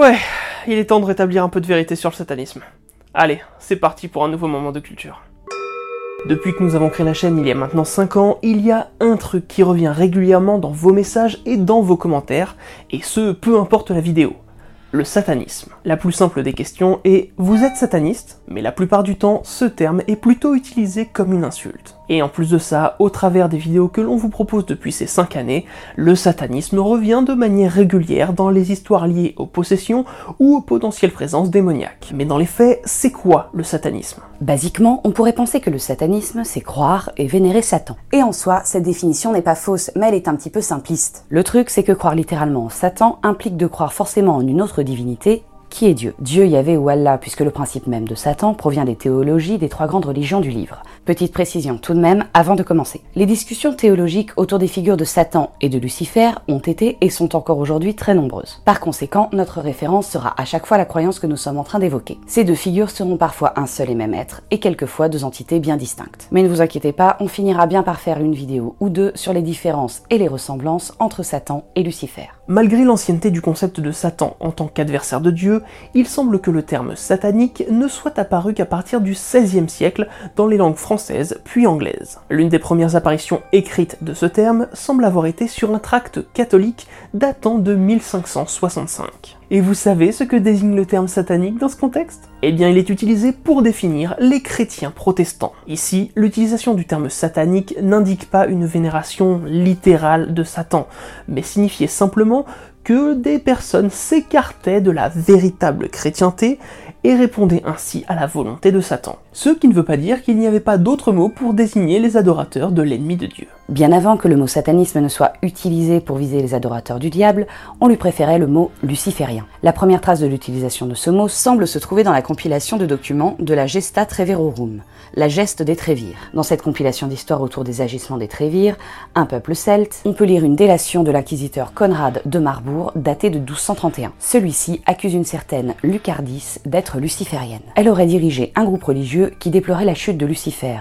Ouais, il est temps de rétablir un peu de vérité sur le satanisme. Allez, c'est parti pour un nouveau moment de culture. Depuis que nous avons créé la chaîne il y a maintenant 5 ans, il y a un truc qui revient régulièrement dans vos messages et dans vos commentaires, et ce, peu importe la vidéo. Le satanisme. La plus simple des questions est Vous êtes sataniste Mais la plupart du temps, ce terme est plutôt utilisé comme une insulte. Et en plus de ça, au travers des vidéos que l'on vous propose depuis ces 5 années, le satanisme revient de manière régulière dans les histoires liées aux possessions ou aux potentielles présences démoniaques. Mais dans les faits, c'est quoi le satanisme? Basiquement, on pourrait penser que le satanisme, c'est croire et vénérer Satan. Et en soi, cette définition n'est pas fausse, mais elle est un petit peu simpliste. Le truc, c'est que croire littéralement en Satan implique de croire forcément en une autre divinité, qui est Dieu? Dieu, Yahvé ou Allah, puisque le principe même de Satan provient des théologies des trois grandes religions du livre. Petite précision tout de même avant de commencer. Les discussions théologiques autour des figures de Satan et de Lucifer ont été et sont encore aujourd'hui très nombreuses. Par conséquent, notre référence sera à chaque fois la croyance que nous sommes en train d'évoquer. Ces deux figures seront parfois un seul et même être, et quelquefois deux entités bien distinctes. Mais ne vous inquiétez pas, on finira bien par faire une vidéo ou deux sur les différences et les ressemblances entre Satan et Lucifer. Malgré l'ancienneté du concept de Satan en tant qu'adversaire de Dieu, il semble que le terme satanique ne soit apparu qu'à partir du XVIe siècle dans les langues françaises puis anglaises. L'une des premières apparitions écrites de ce terme semble avoir été sur un tract catholique datant de 1565. Et vous savez ce que désigne le terme satanique dans ce contexte? Eh bien, il est utilisé pour définir les chrétiens protestants. Ici, l'utilisation du terme satanique n'indique pas une vénération littérale de Satan, mais signifiait simplement que des personnes s'écartaient de la véritable chrétienté et répondaient ainsi à la volonté de Satan. Ce qui ne veut pas dire qu'il n'y avait pas d'autres mots pour désigner les adorateurs de l'ennemi de Dieu. Bien avant que le mot satanisme ne soit utilisé pour viser les adorateurs du diable, on lui préférait le mot luciférien. La première trace de l'utilisation de ce mot semble se trouver dans la compilation de documents de la Gesta Treverorum, la geste des Trévires. Dans cette compilation d'histoires autour des agissements des Trévires, un peuple celte, on peut lire une délation de l'inquisiteur Conrad de Marbourg datée de 1231. Celui-ci accuse une certaine Lucardis d'être luciférienne. Elle aurait dirigé un groupe religieux qui déplorait la chute de Lucifer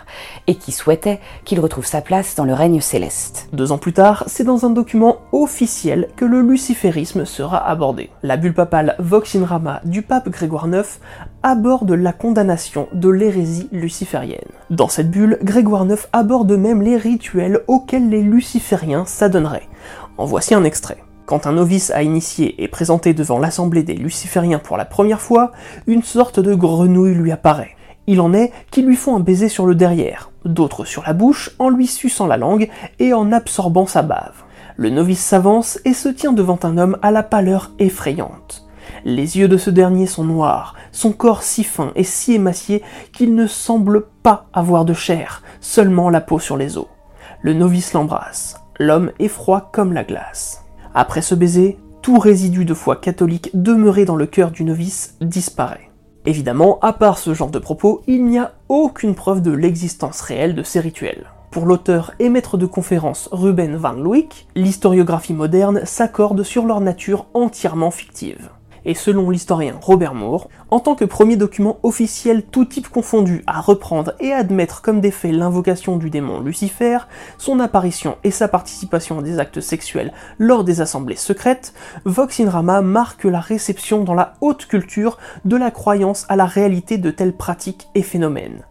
et qui souhaitait qu'il retrouve sa place dans le règne céleste. Deux ans plus tard, c'est dans un document officiel que le luciférisme sera abordé. La bulle papale Vox in Rama du pape Grégoire IX aborde la condamnation de l'hérésie luciférienne. Dans cette bulle, Grégoire IX aborde même les rituels auxquels les lucifériens s'adonneraient. En voici un extrait. Quand un novice à initié est présenté devant l'assemblée des lucifériens pour la première fois, une sorte de grenouille lui apparaît. Il en est qui lui font un baiser sur le derrière, d'autres sur la bouche en lui suçant la langue et en absorbant sa bave. Le novice s'avance et se tient devant un homme à la pâleur effrayante. Les yeux de ce dernier sont noirs, son corps si fin et si émacié qu'il ne semble pas avoir de chair, seulement la peau sur les os. Le novice l'embrasse. L'homme est froid comme la glace. Après ce baiser, tout résidu de foi catholique demeuré dans le cœur du novice disparaît. Évidemment, à part ce genre de propos, il n'y a aucune preuve de l'existence réelle de ces rituels. Pour l'auteur et maître de conférence Ruben van Luyck, l'historiographie moderne s'accorde sur leur nature entièrement fictive et selon l'historien Robert Moore, en tant que premier document officiel tout type confondu à reprendre et admettre comme des faits l'invocation du démon Lucifer, son apparition et sa participation à des actes sexuels lors des assemblées secrètes, Vox in marque la réception dans la haute culture de la croyance à la réalité de telles pratiques et phénomènes.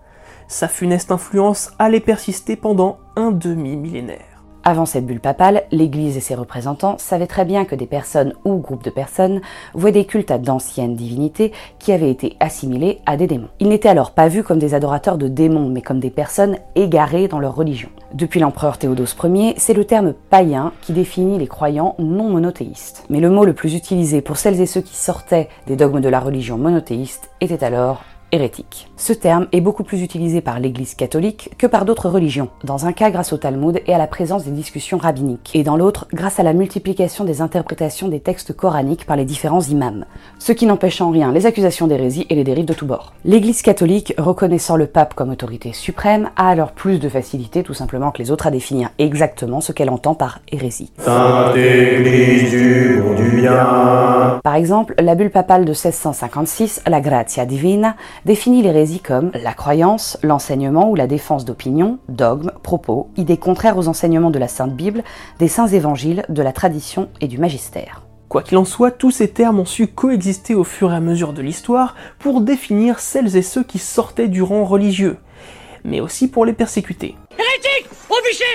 Sa funeste influence allait persister pendant un demi-millénaire. Avant cette bulle papale, l'Église et ses représentants savaient très bien que des personnes ou groupes de personnes vouaient des cultes à d'anciennes divinités qui avaient été assimilées à des démons. Ils n'étaient alors pas vus comme des adorateurs de démons, mais comme des personnes égarées dans leur religion. Depuis l'empereur Théodose Ier, c'est le terme païen qui définit les croyants non monothéistes. Mais le mot le plus utilisé pour celles et ceux qui sortaient des dogmes de la religion monothéiste était alors hérétique. Ce terme est beaucoup plus utilisé par l'Église catholique que par d'autres religions, dans un cas grâce au Talmud et à la présence des discussions rabbiniques, et dans l'autre grâce à la multiplication des interprétations des textes coraniques par les différents imams, ce qui n'empêche en rien les accusations d'hérésie et les dérives de tous bords. L'Église catholique, reconnaissant le pape comme autorité suprême, a alors plus de facilité tout simplement que les autres à définir exactement ce qu'elle entend par hérésie. Sainte Église du bon du bien. Par exemple, la bulle papale de 1656, la Grazia Divina, définit l'hérésie comme la croyance, l'enseignement ou la défense d'opinions, dogmes, propos, idées contraires aux enseignements de la Sainte Bible, des saints évangiles, de la tradition et du magistère. Quoi qu'il en soit, tous ces termes ont su coexister au fur et à mesure de l'histoire pour définir celles et ceux qui sortaient du rang religieux, mais aussi pour les persécuter.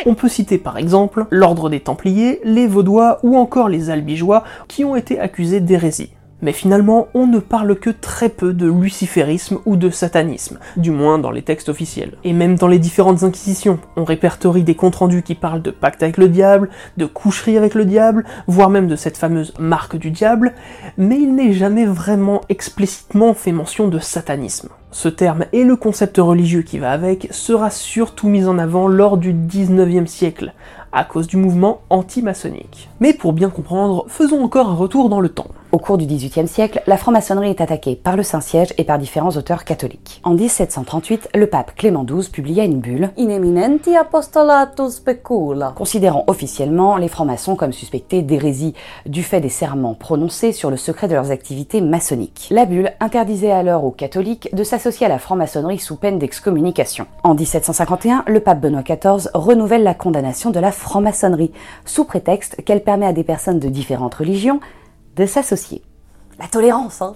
On peut citer par exemple l'ordre des Templiers, les Vaudois ou encore les Albigeois qui ont été accusés d'hérésie. Mais finalement, on ne parle que très peu de luciférisme ou de satanisme, du moins dans les textes officiels. Et même dans les différentes inquisitions, on répertorie des comptes rendus qui parlent de pacte avec le diable, de coucherie avec le diable, voire même de cette fameuse marque du diable, mais il n'est jamais vraiment explicitement fait mention de satanisme. Ce terme et le concept religieux qui va avec sera surtout mis en avant lors du 19e siècle, à cause du mouvement anti-maçonnique. Mais pour bien comprendre, faisons encore un retour dans le temps. Au cours du XVIIIe siècle, la franc-maçonnerie est attaquée par le Saint-Siège et par différents auteurs catholiques. En 1738, le pape Clément XII publia une bulle In eminenti apostolatus specula, considérant officiellement les francs-maçons comme suspectés d'hérésie du fait des serments prononcés sur le secret de leurs activités maçonniques. La bulle interdisait alors aux catholiques de s'associer à la franc-maçonnerie sous peine d'excommunication. En 1751, le pape Benoît XIV renouvelle la condamnation de la franc-maçonnerie, sous prétexte qu'elle permet à des personnes de différentes religions de s'associer. La tolérance, hein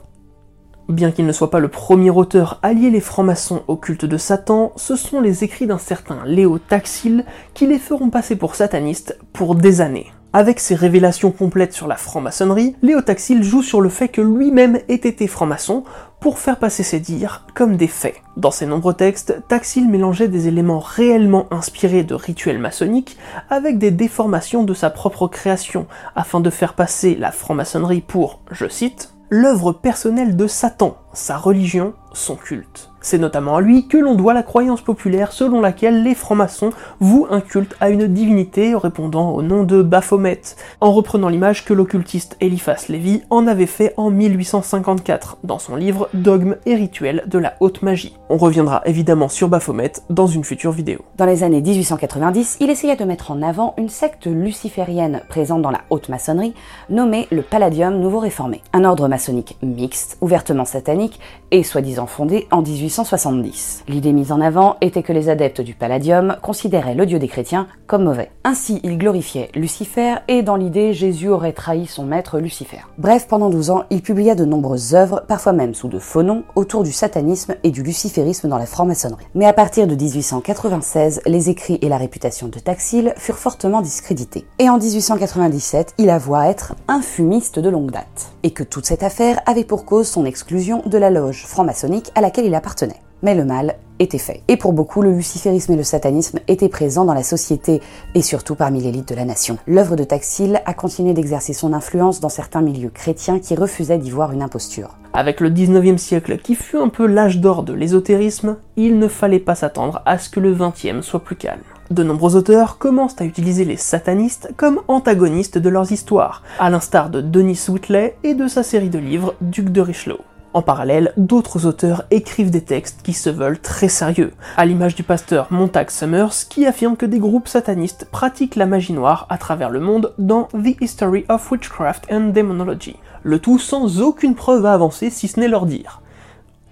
Bien qu'il ne soit pas le premier auteur à lier les francs-maçons au culte de Satan, ce sont les écrits d'un certain Léo Taxil qui les feront passer pour satanistes pour des années. Avec ses révélations complètes sur la franc-maçonnerie, Léo Taxil joue sur le fait que lui-même ait été franc-maçon pour faire passer ses dires comme des faits. Dans ses nombreux textes, Taxil mélangeait des éléments réellement inspirés de rituels maçonniques avec des déformations de sa propre création, afin de faire passer la franc-maçonnerie pour, je cite, l'œuvre personnelle de Satan, sa religion, son culte. C'est notamment à lui que l'on doit la croyance populaire selon laquelle les francs-maçons vouent un culte à une divinité répondant au nom de Baphomet, en reprenant l'image que l'occultiste Eliphas Lévy en avait fait en 1854 dans son livre Dogmes et rituels de la haute magie. On reviendra évidemment sur Baphomet dans une future vidéo. Dans les années 1890, il essaya de mettre en avant une secte luciférienne présente dans la haute maçonnerie, nommée le Palladium Nouveau Réformé, un ordre maçonnique mixte, ouvertement satanique et soi-disant fondé en 18 L'idée mise en avant était que les adeptes du Palladium considéraient le dieu des chrétiens comme mauvais. Ainsi, ils glorifiaient Lucifer et dans l'idée, Jésus aurait trahi son maître Lucifer. Bref, pendant 12 ans, il publia de nombreuses œuvres, parfois même sous de faux noms, autour du satanisme et du luciférisme dans la franc-maçonnerie. Mais à partir de 1896, les écrits et la réputation de Taxil furent fortement discrédités. Et en 1897, il avoua être un fumiste de longue date. Et que toute cette affaire avait pour cause son exclusion de la loge franc-maçonnique à laquelle il appartenait mais le mal était fait. Et pour beaucoup, le luciférisme et le satanisme étaient présents dans la société et surtout parmi l'élite de la nation. L'œuvre de Taxil a continué d'exercer son influence dans certains milieux chrétiens qui refusaient d'y voir une imposture. Avec le 19e siècle qui fut un peu l'âge d'or de l'ésotérisme, il ne fallait pas s'attendre à ce que le 20e soit plus calme. De nombreux auteurs commencent à utiliser les satanistes comme antagonistes de leurs histoires, à l'instar de Denis Whitley et de sa série de livres Duc de Richelieu. En parallèle, d'autres auteurs écrivent des textes qui se veulent très sérieux, à l'image du pasteur Montag Summers qui affirme que des groupes satanistes pratiquent la magie noire à travers le monde dans The History of Witchcraft and Demonology, le tout sans aucune preuve à avancer si ce n'est leur dire.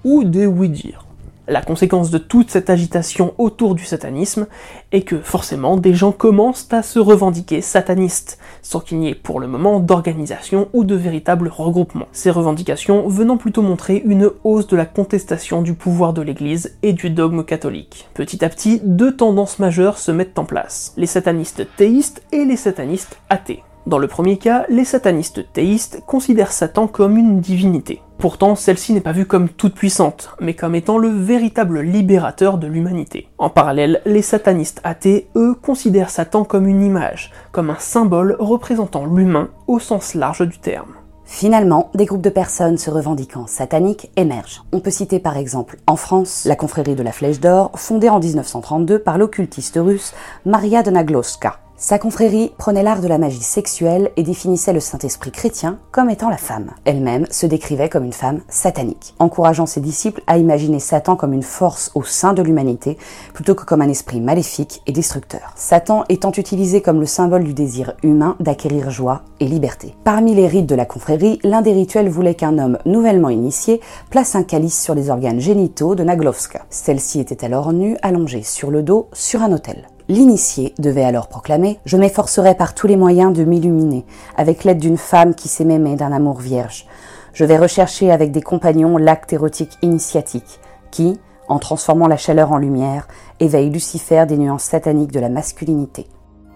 Ou des oui-dire. La conséquence de toute cette agitation autour du satanisme est que forcément des gens commencent à se revendiquer satanistes, sans qu'il n'y ait pour le moment d'organisation ou de véritable regroupement. Ces revendications venant plutôt montrer une hausse de la contestation du pouvoir de l'Église et du dogme catholique. Petit à petit, deux tendances majeures se mettent en place, les satanistes théistes et les satanistes athées. Dans le premier cas, les satanistes théistes considèrent Satan comme une divinité. Pourtant, celle-ci n'est pas vue comme toute puissante, mais comme étant le véritable libérateur de l'humanité. En parallèle, les satanistes athées, eux, considèrent Satan comme une image, comme un symbole représentant l'humain au sens large du terme. Finalement, des groupes de personnes se revendiquant sataniques émergent. On peut citer par exemple en France la confrérie de la Flèche d'Or, fondée en 1932 par l'occultiste russe Maria de Nagloska. Sa confrérie prenait l'art de la magie sexuelle et définissait le Saint-Esprit chrétien comme étant la femme. Elle-même se décrivait comme une femme satanique, encourageant ses disciples à imaginer Satan comme une force au sein de l'humanité plutôt que comme un esprit maléfique et destructeur. Satan étant utilisé comme le symbole du désir humain d'acquérir joie et liberté. Parmi les rites de la confrérie, l'un des rituels voulait qu'un homme nouvellement initié place un calice sur les organes génitaux de Naglovska. Celle-ci était alors nue, allongée sur le dos, sur un autel. L'initié devait alors proclamer Je m'efforcerai par tous les moyens de m'illuminer, avec l'aide d'une femme qui sait m'aimer d'un amour vierge. Je vais rechercher avec des compagnons l'acte érotique initiatique, qui, en transformant la chaleur en lumière, éveille Lucifer des nuances sataniques de la masculinité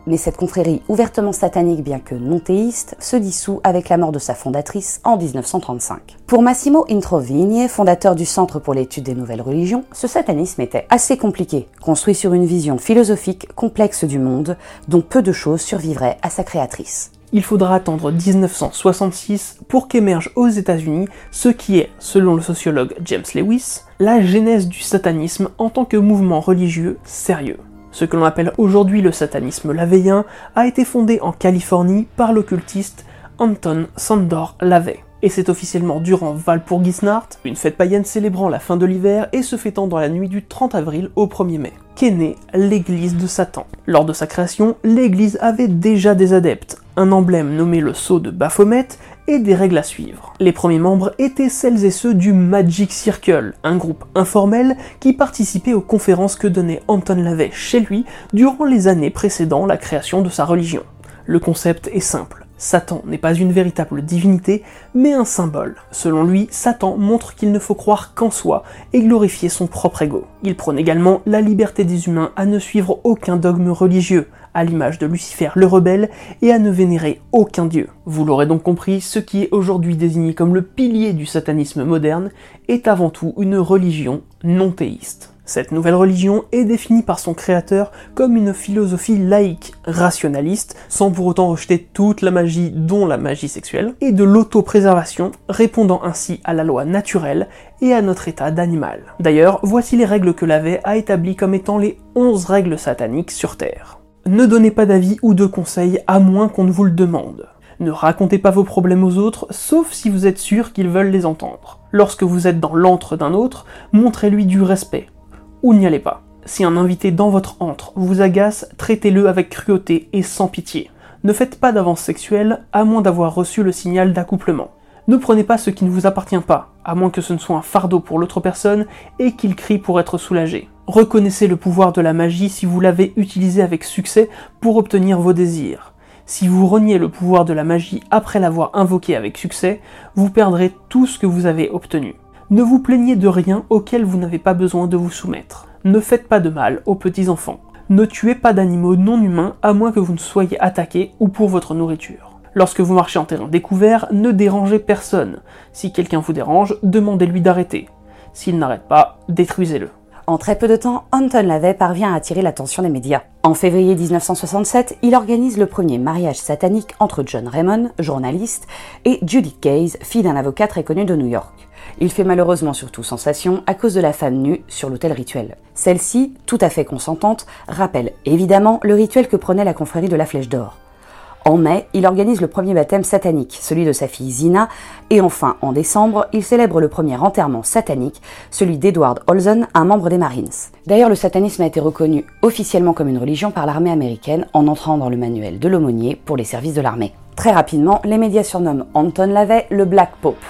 mais cette confrérie ouvertement satanique bien que non théiste se dissout avec la mort de sa fondatrice en 1935. Pour Massimo Introvigne, fondateur du Centre pour l'étude des nouvelles religions, ce satanisme était assez compliqué, construit sur une vision philosophique complexe du monde dont peu de choses survivraient à sa créatrice. Il faudra attendre 1966 pour qu'émerge aux États-Unis ce qui est, selon le sociologue James Lewis, la genèse du satanisme en tant que mouvement religieux sérieux. Ce que l'on appelle aujourd'hui le satanisme laveyen a été fondé en Californie par l'occultiste Anton Sandor Lavey. Et c'est officiellement durant Walpurgisnacht, une fête païenne célébrant la fin de l'hiver et se fêtant dans la nuit du 30 avril au 1er mai, qu'est née l'église de Satan. Lors de sa création, l'église avait déjà des adeptes, un emblème nommé le sceau de Baphomet et des règles à suivre. Les premiers membres étaient celles et ceux du Magic Circle, un groupe informel qui participait aux conférences que donnait Anton LaVey chez lui durant les années précédant la création de sa religion. Le concept est simple. Satan n'est pas une véritable divinité, mais un symbole. Selon lui, Satan montre qu'il ne faut croire qu'en soi et glorifier son propre ego. Il prône également la liberté des humains à ne suivre aucun dogme religieux, à l'image de Lucifer le rebelle, et à ne vénérer aucun dieu. Vous l'aurez donc compris, ce qui est aujourd'hui désigné comme le pilier du satanisme moderne est avant tout une religion non théiste. Cette nouvelle religion est définie par son créateur comme une philosophie laïque, rationaliste, sans pour autant rejeter toute la magie, dont la magie sexuelle, et de l'autopréservation, répondant ainsi à la loi naturelle et à notre état d'animal. D'ailleurs, voici les règles que l'avait a établies comme étant les 11 règles sataniques sur Terre. Ne donnez pas d'avis ou de conseils à moins qu'on ne vous le demande. Ne racontez pas vos problèmes aux autres, sauf si vous êtes sûr qu'ils veulent les entendre. Lorsque vous êtes dans l'antre d'un autre, montrez-lui du respect ou n'y allez pas. Si un invité dans votre antre vous agace, traitez-le avec cruauté et sans pitié. Ne faites pas d'avance sexuelle à moins d'avoir reçu le signal d'accouplement. Ne prenez pas ce qui ne vous appartient pas, à moins que ce ne soit un fardeau pour l'autre personne et qu'il crie pour être soulagé. Reconnaissez le pouvoir de la magie si vous l'avez utilisé avec succès pour obtenir vos désirs. Si vous reniez le pouvoir de la magie après l'avoir invoqué avec succès, vous perdrez tout ce que vous avez obtenu. Ne vous plaignez de rien auquel vous n'avez pas besoin de vous soumettre. Ne faites pas de mal aux petits enfants. Ne tuez pas d'animaux non humains à moins que vous ne soyez attaqué ou pour votre nourriture. Lorsque vous marchez en terrain découvert, ne dérangez personne. Si quelqu'un vous dérange, demandez-lui d'arrêter. S'il n'arrête pas, détruisez-le. En très peu de temps, Anton Lavey parvient à attirer l'attention des médias. En février 1967, il organise le premier mariage satanique entre John Raymond, journaliste, et Judith Gaze, fille d'un avocat très connu de New York. Il fait malheureusement surtout sensation à cause de la femme nue sur l'autel rituel. Celle-ci, tout à fait consentante, rappelle évidemment le rituel que prenait la confrérie de la Flèche d'Or. En mai, il organise le premier baptême satanique, celui de sa fille Zina, et enfin, en décembre, il célèbre le premier enterrement satanique, celui d'Edward Olsen, un membre des Marines. D'ailleurs, le satanisme a été reconnu officiellement comme une religion par l'armée américaine en entrant dans le manuel de l'aumônier pour les services de l'armée. Très rapidement, les médias surnomment Anton LaVey le Black Pope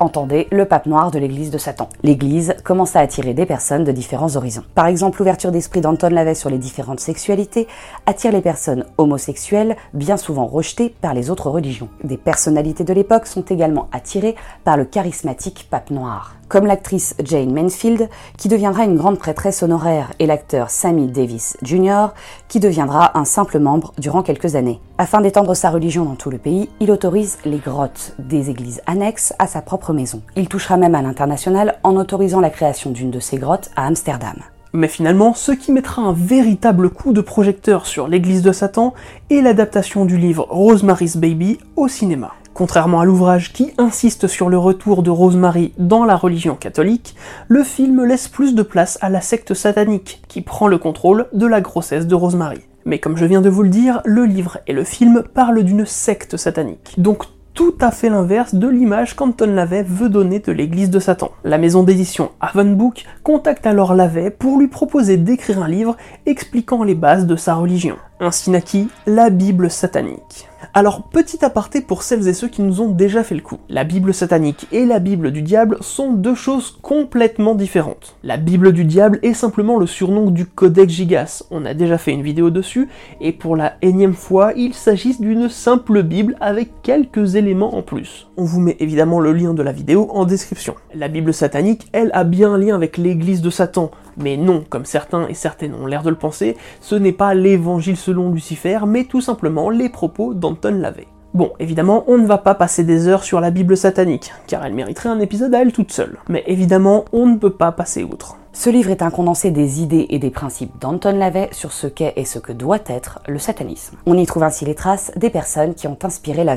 entendez le pape noir de l'église de Satan. L'église commence à attirer des personnes de différents horizons. Par exemple, l'ouverture d'esprit d'Anton Lavey sur les différentes sexualités attire les personnes homosexuelles, bien souvent rejetées par les autres religions. Des personnalités de l'époque sont également attirées par le charismatique pape noir comme l'actrice Jane Mansfield, qui deviendra une grande prêtresse honoraire, et l'acteur Sammy Davis Jr., qui deviendra un simple membre durant quelques années. Afin d'étendre sa religion dans tout le pays, il autorise les grottes des églises annexes à sa propre maison. Il touchera même à l'international en autorisant la création d'une de ces grottes à Amsterdam. Mais finalement, ce qui mettra un véritable coup de projecteur sur l'église de Satan est l'adaptation du livre Rosemary's Baby au cinéma. Contrairement à l'ouvrage qui insiste sur le retour de Rosemary dans la religion catholique, le film laisse plus de place à la secte satanique qui prend le contrôle de la grossesse de Rosemary. Mais comme je viens de vous le dire, le livre et le film parlent d'une secte satanique. Donc tout à fait l'inverse de l'image qu'Anton Lavey veut donner de l'église de Satan. La maison d'édition Book contacte alors Lavey pour lui proposer d'écrire un livre expliquant les bases de sa religion. Ainsi naquit la Bible satanique. Alors, petit aparté pour celles et ceux qui nous ont déjà fait le coup. La Bible satanique et la Bible du diable sont deux choses complètement différentes. La Bible du diable est simplement le surnom du Codex Gigas, on a déjà fait une vidéo dessus, et pour la énième fois, il s'agit d'une simple Bible avec quelques éléments en plus. On vous met évidemment le lien de la vidéo en description. La Bible satanique, elle, a bien un lien avec l'église de Satan, mais non, comme certains et certaines ont l'air de le penser, ce n'est pas l'évangile selon Lucifer, mais tout simplement les propos d'Anton Lavey. Bon, évidemment, on ne va pas passer des heures sur la Bible satanique, car elle mériterait un épisode à elle toute seule. Mais évidemment, on ne peut pas passer outre. Ce livre est un condensé des idées et des principes d'Anton Lavey sur ce qu'est et ce que doit être le satanisme. On y trouve ainsi les traces des personnes qui ont inspiré la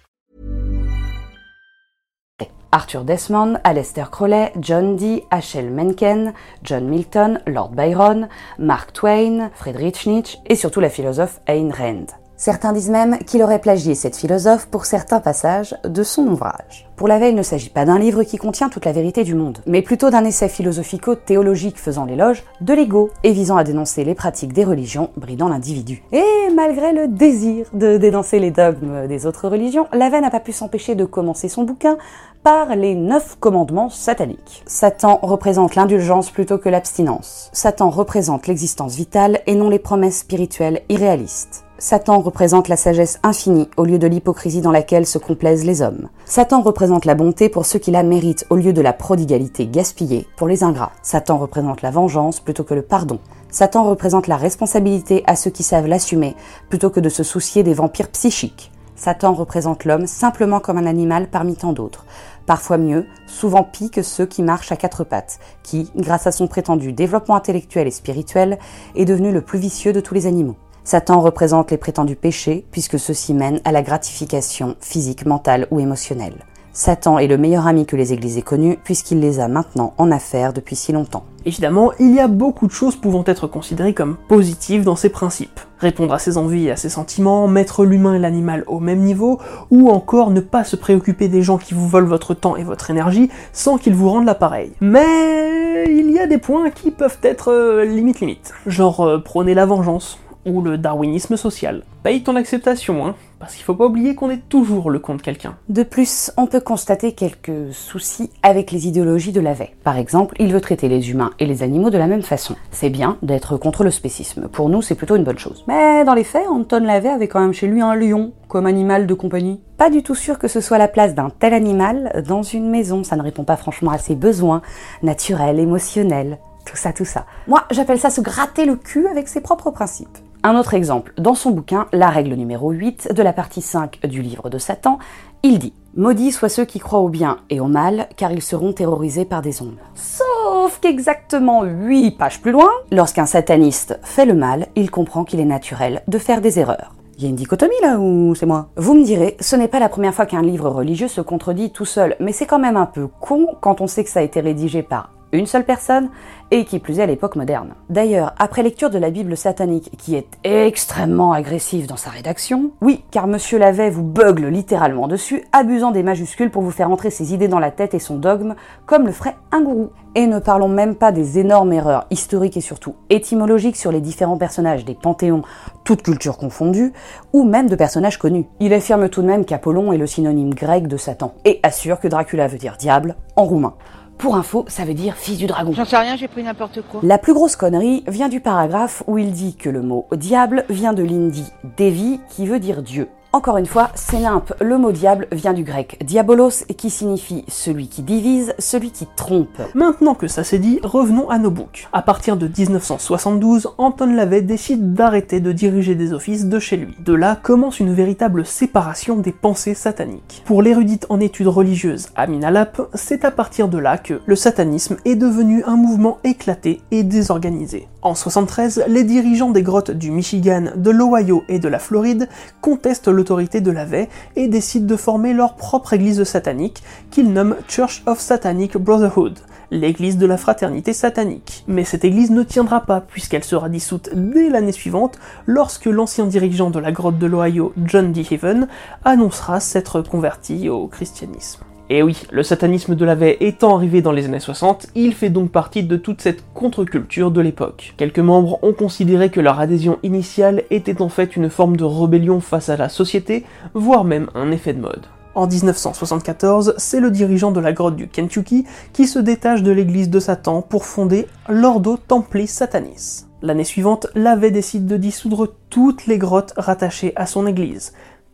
Arthur Desmond, Aleister Crowley, John Dee, H.L. Mencken, John Milton, Lord Byron, Mark Twain, Friedrich Nietzsche et surtout la philosophe Ayn Rand. Certains disent même qu'il aurait plagié cette philosophe pour certains passages de son ouvrage. Pour la il ne s'agit pas d'un livre qui contient toute la vérité du monde, mais plutôt d'un essai philosophico-théologique faisant l'éloge de l'ego et visant à dénoncer les pratiques des religions bridant l'individu. Et malgré le désir de dénoncer les dogmes des autres religions, Lavey n'a pas pu s'empêcher de commencer son bouquin par les neuf commandements sataniques. Satan représente l'indulgence plutôt que l'abstinence. Satan représente l'existence vitale et non les promesses spirituelles irréalistes. Satan représente la sagesse infinie au lieu de l'hypocrisie dans laquelle se complaisent les hommes. Satan représente la bonté pour ceux qui la méritent au lieu de la prodigalité gaspillée pour les ingrats. Satan représente la vengeance plutôt que le pardon. Satan représente la responsabilité à ceux qui savent l'assumer plutôt que de se soucier des vampires psychiques. Satan représente l'homme simplement comme un animal parmi tant d'autres, parfois mieux, souvent pis que ceux qui marchent à quatre pattes, qui, grâce à son prétendu développement intellectuel et spirituel, est devenu le plus vicieux de tous les animaux. Satan représente les prétendus péchés, puisque ceux-ci mènent à la gratification physique, mentale ou émotionnelle. Satan est le meilleur ami que les églises aient connu, puisqu'il les a maintenant en affaire depuis si longtemps. Évidemment, il y a beaucoup de choses pouvant être considérées comme positives dans ces principes. Répondre à ses envies et à ses sentiments, mettre l'humain et l'animal au même niveau, ou encore ne pas se préoccuper des gens qui vous volent votre temps et votre énergie sans qu'ils vous rendent l'appareil. Mais il y a des points qui peuvent être euh, limite limite. Genre euh, prôner la vengeance, ou le darwinisme social. Paye ton acceptation, hein, parce qu'il faut pas oublier qu'on est toujours le con de quelqu'un. De plus, on peut constater quelques soucis avec les idéologies de Lavey. Par exemple, il veut traiter les humains et les animaux de la même façon. C'est bien d'être contre le spécisme, pour nous c'est plutôt une bonne chose. Mais dans les faits, Anton Lavey avait quand même chez lui un lion, comme animal de compagnie. Pas du tout sûr que ce soit la place d'un tel animal dans une maison, ça ne répond pas franchement à ses besoins naturels, émotionnels, tout ça, tout ça. Moi, j'appelle ça se gratter le cul avec ses propres principes. Un autre exemple, dans son bouquin La règle numéro 8 de la partie 5 du livre de Satan, il dit Maudits soient ceux qui croient au bien et au mal, car ils seront terrorisés par des ombres. Sauf qu'exactement 8 pages plus loin, lorsqu'un sataniste fait le mal, il comprend qu'il est naturel de faire des erreurs. Il y a une dichotomie là ou c'est moi? Vous me direz, ce n'est pas la première fois qu'un livre religieux se contredit tout seul, mais c'est quand même un peu con quand on sait que ça a été rédigé par une seule personne, et qui plus est à l'époque moderne. D'ailleurs, après lecture de la Bible satanique, qui est extrêmement agressive dans sa rédaction, oui, car Monsieur Lavey vous bugle littéralement dessus, abusant des majuscules pour vous faire entrer ses idées dans la tête et son dogme, comme le ferait un gourou. Et ne parlons même pas des énormes erreurs historiques et surtout étymologiques sur les différents personnages des panthéons, toutes cultures confondues, ou même de personnages connus. Il affirme tout de même qu'Apollon est le synonyme grec de Satan, et assure que Dracula veut dire diable en roumain. Pour info, ça veut dire fils du dragon. J'en sais rien, j'ai pris n'importe quoi. La plus grosse connerie vient du paragraphe où il dit que le mot diable vient de l'indi Devi qui veut dire Dieu. Encore une fois, c'est limpe. Le mot diable vient du grec diabolos qui signifie celui qui divise, celui qui trompe. Maintenant que ça c'est dit, revenons à nos books. À partir de 1972, Anton Lavey décide d'arrêter de diriger des offices de chez lui. De là commence une véritable séparation des pensées sataniques. Pour l'érudite en études religieuses Amina Lap, c'est à partir de là que le satanisme est devenu un mouvement éclaté et désorganisé. En 73, les dirigeants des grottes du Michigan, de l'Ohio et de la Floride contestent l'autorité de Lavey et décident de former leur propre église satanique qu'ils nomment Church of Satanic Brotherhood, l'église de la fraternité satanique. Mais cette église ne tiendra pas puisqu'elle sera dissoute dès l'année suivante lorsque l'ancien dirigeant de la grotte de l'Ohio, John D. Haven, annoncera s'être converti au christianisme. Et oui, le satanisme de Lavey étant arrivé dans les années 60, il fait donc partie de toute cette contre-culture de l'époque. Quelques membres ont considéré que leur adhésion initiale était en fait une forme de rébellion face à la société, voire même un effet de mode. En 1974, c'est le dirigeant de la grotte du Kentucky qui se détache de l'église de Satan pour fonder l'Ordo Templi Satanis. L'année suivante, Lavey décide de dissoudre toutes les grottes rattachées à son église,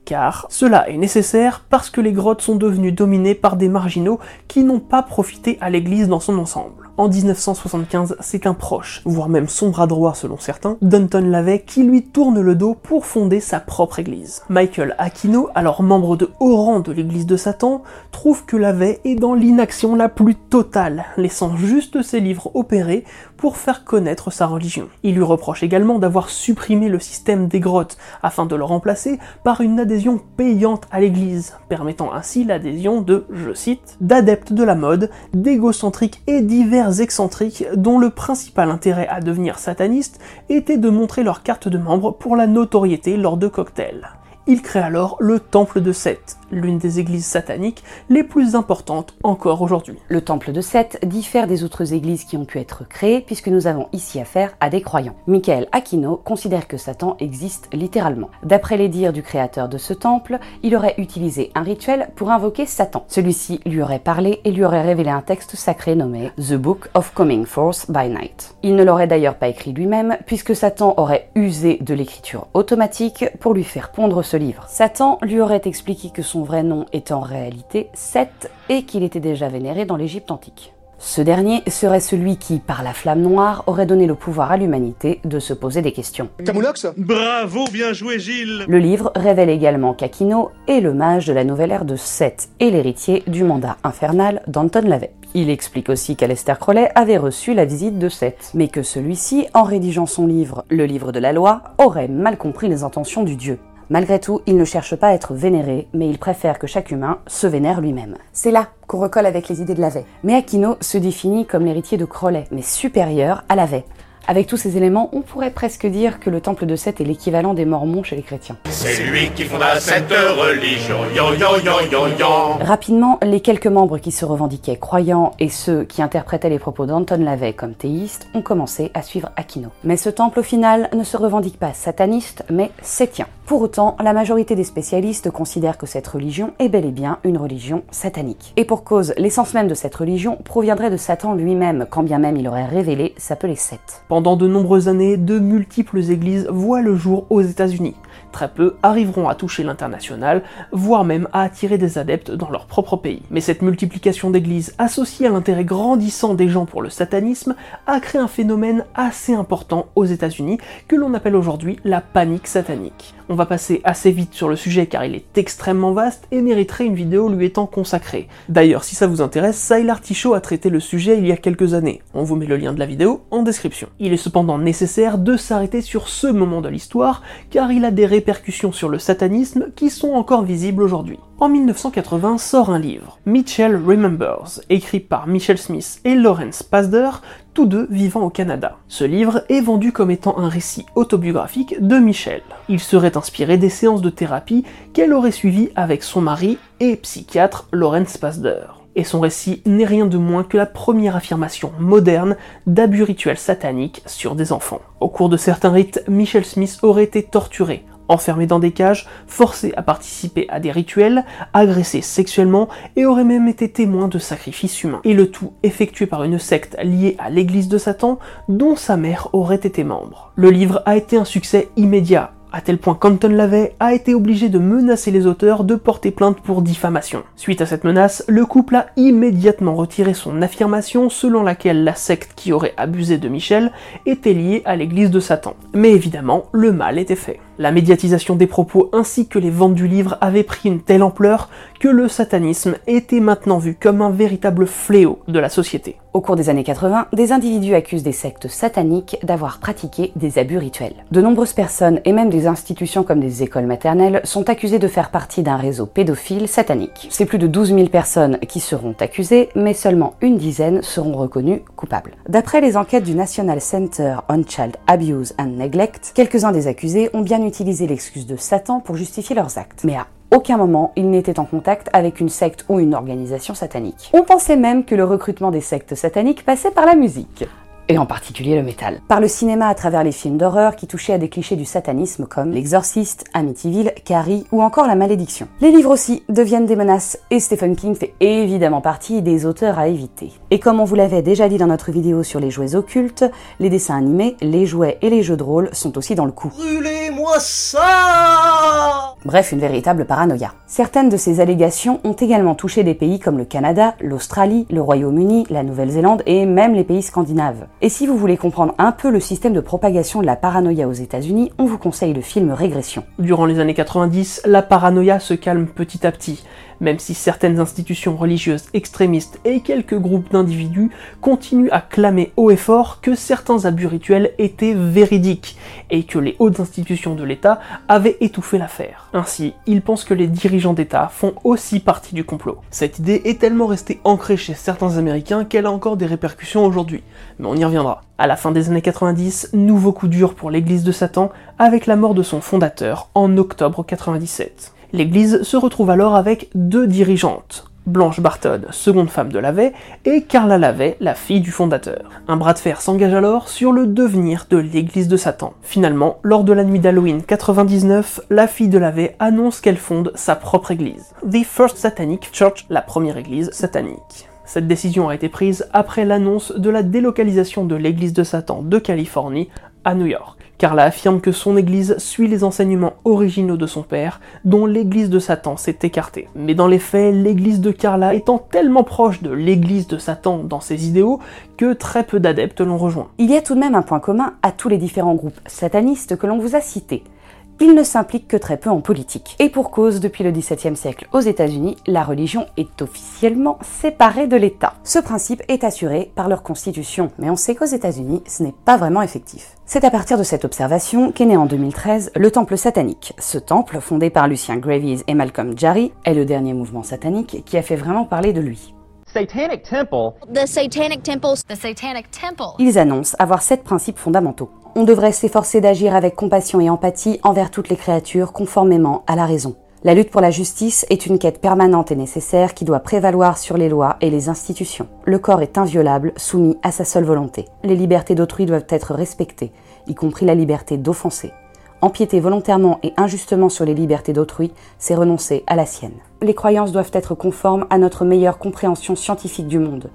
car cela est nécessaire parce que les grottes sont devenues dominées par des marginaux qui n'ont pas profité à l'église dans son ensemble. En 1975, c'est un proche, voire même son bras droit selon certains, Dunton Lavey, qui lui tourne le dos pour fonder sa propre église. Michael Aquino, alors membre de haut rang de l'église de Satan, trouve que Lavey est dans l'inaction la plus totale, laissant juste ses livres opérer pour faire connaître sa religion. Il lui reproche également d'avoir supprimé le système des grottes afin de le remplacer par une adhésion payante à l'église, permettant ainsi l'adhésion de, je cite, d'adeptes de la mode, d'égocentriques et divers excentriques dont le principal intérêt à devenir sataniste était de montrer leur carte de membre pour la notoriété lors de cocktails. Il crée alors le Temple de Seth, l'une des églises sataniques les plus importantes encore aujourd'hui. Le temple de Seth diffère des autres églises qui ont pu être créées puisque nous avons ici affaire à des croyants. Michael Aquino considère que Satan existe littéralement. D'après les dires du créateur de ce temple, il aurait utilisé un rituel pour invoquer Satan. Celui-ci lui aurait parlé et lui aurait révélé un texte sacré nommé The Book of Coming Forth by Night. Il ne l'aurait d'ailleurs pas écrit lui-même puisque Satan aurait usé de l'écriture automatique pour lui faire pondre ce livre. Satan lui aurait expliqué que son vrai nom est en réalité Seth et qu'il était déjà vénéré dans l'Égypte antique. Ce dernier serait celui qui, par la flamme noire, aurait donné le pouvoir à l'humanité de se poser des questions. Camoulox Bravo, bien joué Gilles Le livre révèle également qu'Aquino est le mage de la nouvelle ère de Seth et l'héritier du mandat infernal d'Anton Lavey. Il explique aussi qu'Alester Crowley avait reçu la visite de Seth, mais que celui-ci, en rédigeant son livre, le livre de la loi, aurait mal compris les intentions du dieu. Malgré tout, il ne cherche pas à être vénéré, mais il préfère que chaque humain se vénère lui-même. C'est là qu'on recolle avec les idées de Lavey. Mais Aquino se définit comme l'héritier de Crowley, mais supérieur à Lavey. Avec tous ces éléments, on pourrait presque dire que le temple de Seth est l'équivalent des Mormons chez les chrétiens. C'est lui qui fonda cette religion. Yo yo yo yo yo. Rapidement, les quelques membres qui se revendiquaient croyants et ceux qui interprétaient les propos d'Anton LaVey comme théistes ont commencé à suivre Aquino. Mais ce temple au final ne se revendique pas sataniste, mais sétien. Pour autant, la majorité des spécialistes considèrent que cette religion est bel et bien une religion satanique. Et pour cause, l'essence même de cette religion proviendrait de Satan lui-même, quand bien même il aurait révélé s'appeler Seth. Pendant de nombreuses années, de multiples églises voient le jour aux États-Unis. Très peu arriveront à toucher l'international, voire même à attirer des adeptes dans leur propre pays. Mais cette multiplication d'églises, associée à l'intérêt grandissant des gens pour le satanisme, a créé un phénomène assez important aux États-Unis que l'on appelle aujourd'hui la panique satanique. On va passer assez vite sur le sujet car il est extrêmement vaste et mériterait une vidéo lui étant consacrée. D'ailleurs, si ça vous intéresse, Sailor Ticho a traité le sujet il y a quelques années. On vous met le lien de la vidéo en description. Il est cependant nécessaire de s'arrêter sur ce moment de l'histoire car il a des répercussions sur le satanisme qui sont encore visibles aujourd'hui. En 1980 sort un livre, Mitchell Remembers, écrit par Michel Smith et Lawrence Pasder, tous deux vivant au Canada. Ce livre est vendu comme étant un récit autobiographique de Michel. Il serait inspiré des séances de thérapie qu'elle aurait suivies avec son mari et psychiatre Lawrence Pasder. Et son récit n'est rien de moins que la première affirmation moderne d'abus rituels sataniques sur des enfants. Au cours de certains rites, Michel Smith aurait été torturé, enfermé dans des cages, forcé à participer à des rituels, agressé sexuellement et aurait même été témoin de sacrifices humains. Et le tout effectué par une secte liée à l'église de Satan dont sa mère aurait été membre. Le livre a été un succès immédiat à tel point qu'Anton LaVey a été obligé de menacer les auteurs de porter plainte pour diffamation. Suite à cette menace, le couple a immédiatement retiré son affirmation selon laquelle la secte qui aurait abusé de Michel était liée à l'église de Satan. Mais évidemment, le mal était fait. La médiatisation des propos ainsi que les ventes du livre avaient pris une telle ampleur que le satanisme était maintenant vu comme un véritable fléau de la société. Au cours des années 80, des individus accusent des sectes sataniques d'avoir pratiqué des abus rituels. De nombreuses personnes et même des institutions comme des écoles maternelles sont accusées de faire partie d'un réseau pédophile satanique. C'est plus de 12 000 personnes qui seront accusées, mais seulement une dizaine seront reconnues coupables. D'après les enquêtes du National Center on Child Abuse and Neglect, quelques-uns des accusés ont bien utilisé l'excuse de Satan pour justifier leurs actes. Mais aucun moment ils n'étaient en contact avec une secte ou une organisation satanique. On pensait même que le recrutement des sectes sataniques passait par la musique et en particulier le métal. Par le cinéma à travers les films d'horreur qui touchaient à des clichés du satanisme comme L'Exorciste, Amityville, Carrie ou encore La Malédiction. Les livres aussi deviennent des menaces et Stephen King fait évidemment partie des auteurs à éviter. Et comme on vous l'avait déjà dit dans notre vidéo sur les jouets occultes, les dessins animés, les jouets et les jeux de rôle sont aussi dans le coup. Brûlez-moi ça Bref, une véritable paranoïa. Certaines de ces allégations ont également touché des pays comme le Canada, l'Australie, le Royaume-Uni, la Nouvelle-Zélande et même les pays scandinaves. Et si vous voulez comprendre un peu le système de propagation de la paranoïa aux États-Unis, on vous conseille le film Régression. Durant les années 90, la paranoïa se calme petit à petit, même si certaines institutions religieuses extrémistes et quelques groupes d'individus continuent à clamer haut et fort que certains abus rituels étaient véridiques et que les hautes institutions de l'État avaient étouffé l'affaire. Ainsi, ils pensent que les dirigeants d'État font aussi partie du complot. Cette idée est tellement restée ancrée chez certains Américains qu'elle a encore des répercussions aujourd'hui, mais on y reviendra. À la fin des années 90, nouveau coup dur pour l'église de Satan avec la mort de son fondateur en octobre 97. L'église se retrouve alors avec deux dirigeantes, Blanche Barton, seconde femme de Lavey, et Carla Lavey, la fille du fondateur. Un bras de fer s'engage alors sur le devenir de l'église de Satan. Finalement, lors de la nuit d'Halloween 99, la fille de Lavey annonce qu'elle fonde sa propre église. The First Satanic Church, la première église satanique. Cette décision a été prise après l'annonce de la délocalisation de l'église de Satan de Californie à New York. Carla affirme que son église suit les enseignements originaux de son père, dont l'église de Satan s'est écartée. Mais dans les faits, l'église de Carla étant tellement proche de l'église de Satan dans ses idéaux que très peu d'adeptes l'ont rejoint. Il y a tout de même un point commun à tous les différents groupes satanistes que l'on vous a cités il ne s'implique que très peu en politique. Et pour cause, depuis le XVIIe siècle aux États-Unis, la religion est officiellement séparée de l'État. Ce principe est assuré par leur constitution, mais on sait qu'aux États-Unis, ce n'est pas vraiment effectif. C'est à partir de cette observation qu'est né en 2013 le Temple satanique. Ce temple, fondé par Lucien Gravies et Malcolm Jarry, est le dernier mouvement satanique qui a fait vraiment parler de lui. Satanic Temple. The Satanic Temple. The Satanic Temple. Ils annoncent avoir sept principes fondamentaux. On devrait s'efforcer d'agir avec compassion et empathie envers toutes les créatures conformément à la raison. La lutte pour la justice est une quête permanente et nécessaire qui doit prévaloir sur les lois et les institutions. Le corps est inviolable, soumis à sa seule volonté. Les libertés d'autrui doivent être respectées, y compris la liberté d'offenser. Empiéter volontairement et injustement sur les libertés d'autrui, c'est renoncer à la sienne. Les croyances doivent être conformes à notre meilleure compréhension scientifique du monde.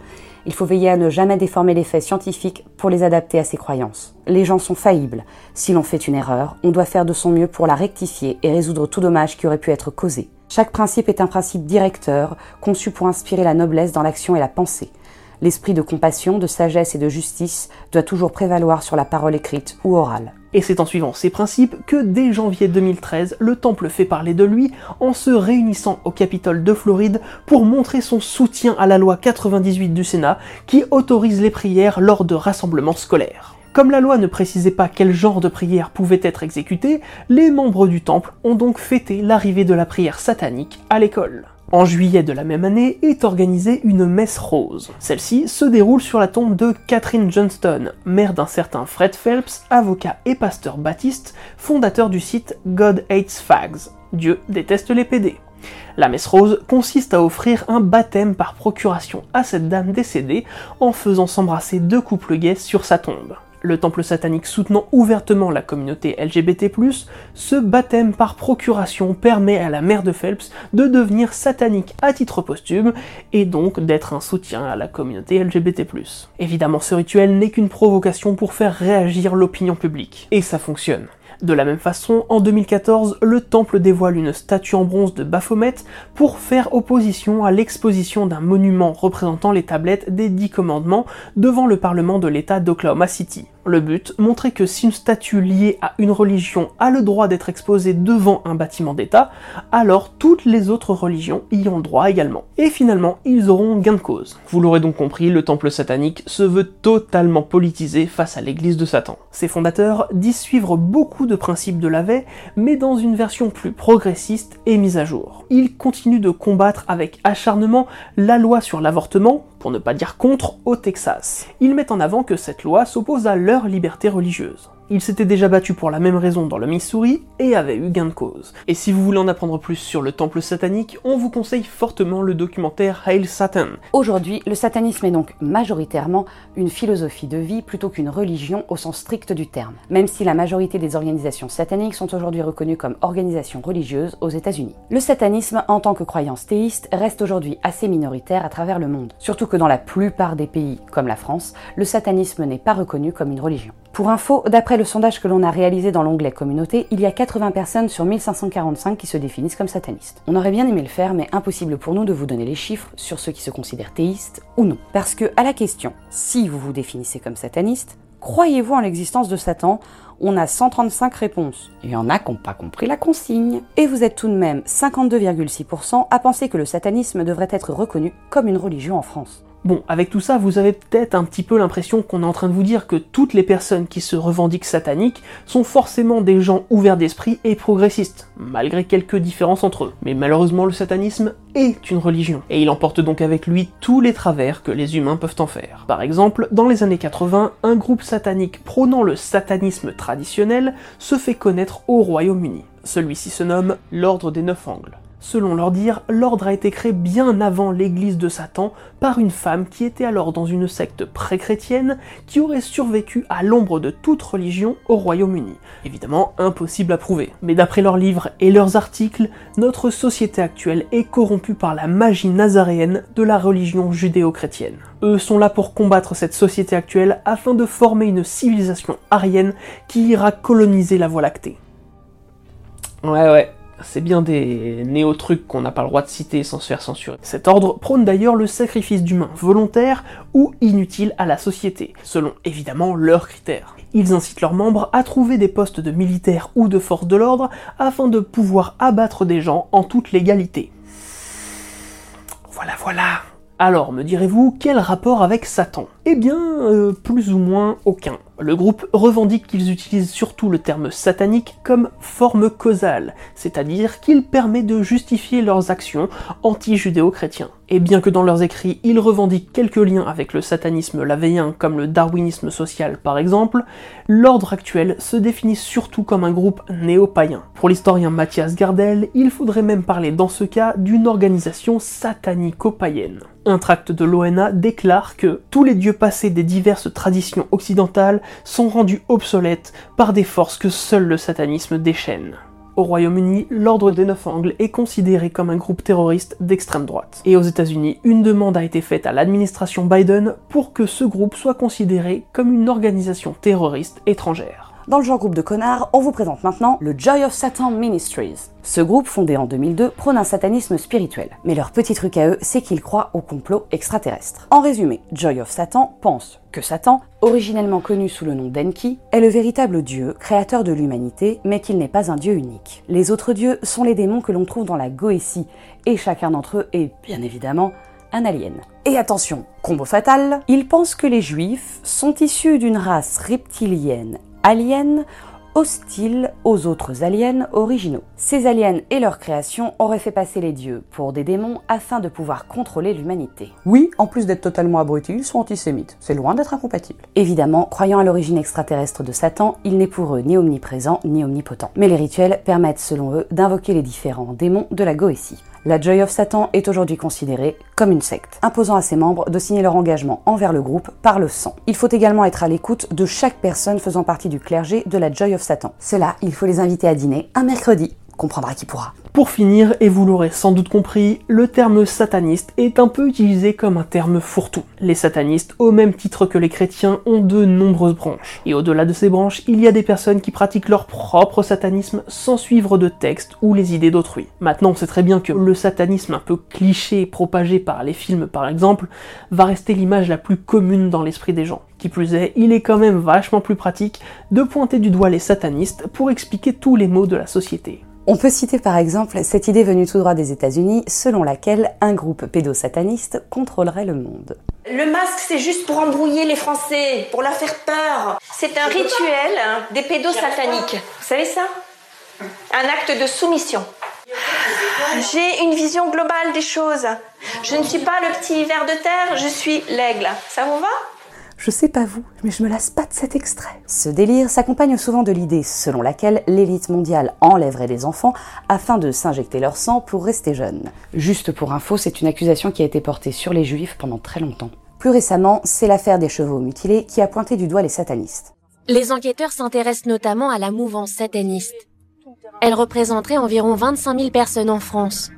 Il faut veiller à ne jamais déformer les faits scientifiques pour les adapter à ses croyances. Les gens sont faillibles. Si l'on fait une erreur, on doit faire de son mieux pour la rectifier et résoudre tout dommage qui aurait pu être causé. Chaque principe est un principe directeur, conçu pour inspirer la noblesse dans l'action et la pensée. L'esprit de compassion, de sagesse et de justice doit toujours prévaloir sur la parole écrite ou orale. Et c'est en suivant ces principes que dès janvier 2013, le Temple fait parler de lui en se réunissant au Capitole de Floride pour montrer son soutien à la loi 98 du Sénat qui autorise les prières lors de rassemblements scolaires. Comme la loi ne précisait pas quel genre de prière pouvait être exécutée, les membres du temple ont donc fêté l'arrivée de la prière satanique à l'école. En juillet de la même année est organisée une messe rose. Celle-ci se déroule sur la tombe de Catherine Johnston, mère d'un certain Fred Phelps, avocat et pasteur baptiste, fondateur du site God Hates Fags. Dieu déteste les PD. La messe rose consiste à offrir un baptême par procuration à cette dame décédée en faisant s'embrasser deux couples gays sur sa tombe le temple satanique soutenant ouvertement la communauté LGBT+, ce baptême par procuration permet à la mère de Phelps de devenir satanique à titre posthume et donc d'être un soutien à la communauté LGBT+. Évidemment, ce rituel n'est qu'une provocation pour faire réagir l'opinion publique. Et ça fonctionne. De la même façon, en 2014, le temple dévoile une statue en bronze de Baphomet pour faire opposition à l'exposition d'un monument représentant les tablettes des dix commandements devant le parlement de l'État d'Oklahoma City. Le but, montrer que si une statue liée à une religion a le droit d'être exposée devant un bâtiment d'État, alors toutes les autres religions y ont droit également. Et finalement, ils auront gain de cause. Vous l'aurez donc compris, le temple satanique se veut totalement politisé face à l'église de Satan. Ses fondateurs disent suivre beaucoup de principes de la veille, mais dans une version plus progressiste et mise à jour. Ils continuent de combattre avec acharnement la loi sur l'avortement, pour ne pas dire contre, au Texas. Ils mettent en avant que cette loi s'oppose à leur liberté religieuse. Il s'était déjà battu pour la même raison dans le Missouri et avait eu gain de cause. Et si vous voulez en apprendre plus sur le temple satanique, on vous conseille fortement le documentaire Hail Satan. Aujourd'hui, le satanisme est donc majoritairement une philosophie de vie plutôt qu'une religion au sens strict du terme, même si la majorité des organisations sataniques sont aujourd'hui reconnues comme organisations religieuses aux États-Unis. Le satanisme en tant que croyance théiste reste aujourd'hui assez minoritaire à travers le monde, surtout que dans la plupart des pays, comme la France, le satanisme n'est pas reconnu comme une religion. Pour info, d'après le sondage que l'on a réalisé dans l'onglet Communauté, il y a 80 personnes sur 1545 qui se définissent comme satanistes. On aurait bien aimé le faire, mais impossible pour nous de vous donner les chiffres sur ceux qui se considèrent théistes ou non. Parce que, à la question, si vous vous définissez comme sataniste, croyez-vous en l'existence de Satan? On a 135 réponses. Il y en a qui n'ont pas compris la consigne. Et vous êtes tout de même 52,6% à penser que le satanisme devrait être reconnu comme une religion en France. Bon, avec tout ça, vous avez peut-être un petit peu l'impression qu'on est en train de vous dire que toutes les personnes qui se revendiquent sataniques sont forcément des gens ouverts d'esprit et progressistes, malgré quelques différences entre eux. Mais malheureusement, le satanisme est une religion, et il emporte donc avec lui tous les travers que les humains peuvent en faire. Par exemple, dans les années 80, un groupe satanique prônant le satanisme traditionnel se fait connaître au Royaume-Uni. Celui-ci se nomme l'Ordre des Neuf Angles. Selon leur dire, l'ordre a été créé bien avant l'église de Satan par une femme qui était alors dans une secte pré-chrétienne qui aurait survécu à l'ombre de toute religion au Royaume-Uni. Évidemment, impossible à prouver. Mais d'après leurs livres et leurs articles, notre société actuelle est corrompue par la magie nazaréenne de la religion judéo-chrétienne. Eux sont là pour combattre cette société actuelle afin de former une civilisation arienne qui ira coloniser la Voie lactée. Ouais ouais, c'est bien des néo-trucs qu'on n'a pas le droit de citer sans se faire censurer. Cet ordre prône d'ailleurs le sacrifice d'humains volontaires ou inutiles à la société, selon évidemment leurs critères. Ils incitent leurs membres à trouver des postes de militaires ou de force de l'ordre afin de pouvoir abattre des gens en toute légalité. Voilà, voilà. Alors, me direz-vous, quel rapport avec Satan? Eh bien, euh, plus ou moins aucun. Le groupe revendique qu'ils utilisent surtout le terme satanique comme forme causale, c'est-à-dire qu'il permet de justifier leurs actions anti-judéo-chrétiens. Et bien que dans leurs écrits ils revendiquent quelques liens avec le satanisme lavéien comme le darwinisme social par exemple, l'ordre actuel se définit surtout comme un groupe néo-païen. Pour l'historien Mathias Gardel, il faudrait même parler dans ce cas d'une organisation satanico-païenne. Un tract de l'ONA déclare que tous les dieux passés des diverses traditions occidentales sont rendus obsolètes par des forces que seul le satanisme déchaîne. Au Royaume-Uni, l'Ordre des Neuf Angles est considéré comme un groupe terroriste d'extrême droite. Et aux États-Unis, une demande a été faite à l'administration Biden pour que ce groupe soit considéré comme une organisation terroriste étrangère. Dans le genre groupe de connards, on vous présente maintenant le Joy of Satan Ministries. Ce groupe, fondé en 2002, prône un satanisme spirituel. Mais leur petit truc à eux, c'est qu'ils croient au complot extraterrestre. En résumé, Joy of Satan pense que Satan, originellement connu sous le nom d'Enki, est le véritable dieu, créateur de l'humanité, mais qu'il n'est pas un dieu unique. Les autres dieux sont les démons que l'on trouve dans la Goétie, et chacun d'entre eux est, bien évidemment, un alien. Et attention, combo fatal, ils pensent que les juifs sont issus d'une race reptilienne aliens hostiles aux autres aliens originaux. Ces aliens et leur création auraient fait passer les dieux pour des démons afin de pouvoir contrôler l'humanité. Oui, en plus d'être totalement abrutis, ils sont antisémites. C'est loin d'être incompatible. Évidemment, croyant à l'origine extraterrestre de Satan, il n'est pour eux ni omniprésent ni omnipotent. Mais les rituels permettent selon eux d'invoquer les différents démons de la Goétie la Joy of Satan est aujourd'hui considérée comme une secte, imposant à ses membres de signer leur engagement envers le groupe par le sang. Il faut également être à l'écoute de chaque personne faisant partie du clergé de la Joy of Satan. Cela, il faut les inviter à dîner un mercredi comprendra qui pourra. Pour finir, et vous l'aurez sans doute compris, le terme sataniste est un peu utilisé comme un terme fourre-tout. Les satanistes, au même titre que les chrétiens, ont de nombreuses branches. Et au-delà de ces branches, il y a des personnes qui pratiquent leur propre satanisme sans suivre de texte ou les idées d'autrui. Maintenant, on sait très bien que le satanisme un peu cliché propagé par les films par exemple, va rester l'image la plus commune dans l'esprit des gens. Qui plus est, il est quand même vachement plus pratique de pointer du doigt les satanistes pour expliquer tous les maux de la société. On peut citer par exemple cette idée venue tout droit des États-Unis selon laquelle un groupe pédosataniste contrôlerait le monde. Le masque, c'est juste pour embrouiller les Français, pour leur faire peur. C'est un rituel des pédosataniques. Vous savez ça? Un acte de soumission. J'ai une vision globale des choses. Je ne suis pas le petit ver de terre, je suis l'aigle. Ça vous va? Je sais pas vous, mais je me lasse pas de cet extrait. Ce délire s'accompagne souvent de l'idée selon laquelle l'élite mondiale enlèverait les enfants afin de s'injecter leur sang pour rester jeunes. Juste pour info, c'est une accusation qui a été portée sur les juifs pendant très longtemps. Plus récemment, c'est l'affaire des chevaux mutilés qui a pointé du doigt les satanistes. Les enquêteurs s'intéressent notamment à la mouvance sataniste. Elle représenterait environ 25 000 personnes en France.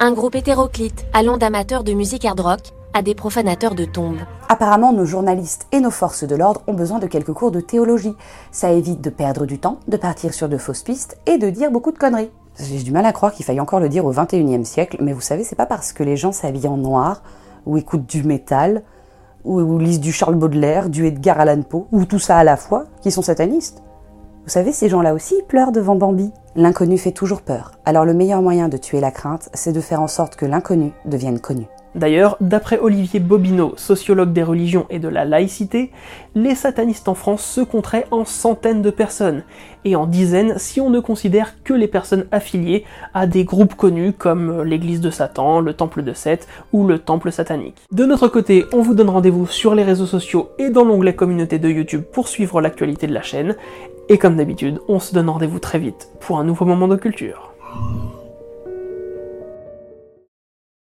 Un groupe hétéroclite allant d'amateurs de musique hard rock à des profanateurs de tombes. Apparemment, nos journalistes et nos forces de l'ordre ont besoin de quelques cours de théologie. Ça évite de perdre du temps, de partir sur de fausses pistes et de dire beaucoup de conneries. J'ai du mal à croire qu'il faille encore le dire au 21e siècle, mais vous savez, c'est pas parce que les gens s'habillent en noir, ou écoutent du métal, ou, lisent du Charles Baudelaire, du Edgar Allan Poe, ou tout ça à la fois, qu'ils sont satanistes. Vous savez, ces gens-là aussi pleurent devant Bambi. L'inconnu fait toujours peur. Alors le meilleur moyen de tuer la crainte, c'est de faire en sorte que l'inconnu devienne connu. D'ailleurs, d'après Olivier Bobineau, sociologue des religions et de la laïcité, les satanistes en France se compteraient en centaines de personnes, et en dizaines si on ne considère que les personnes affiliées à des groupes connus comme l'église de Satan, le temple de Seth ou le temple satanique. De notre côté, on vous donne rendez-vous sur les réseaux sociaux et dans l'onglet communauté de YouTube pour suivre l'actualité de la chaîne, et comme d'habitude, on se donne rendez-vous très vite pour un nouveau moment de culture.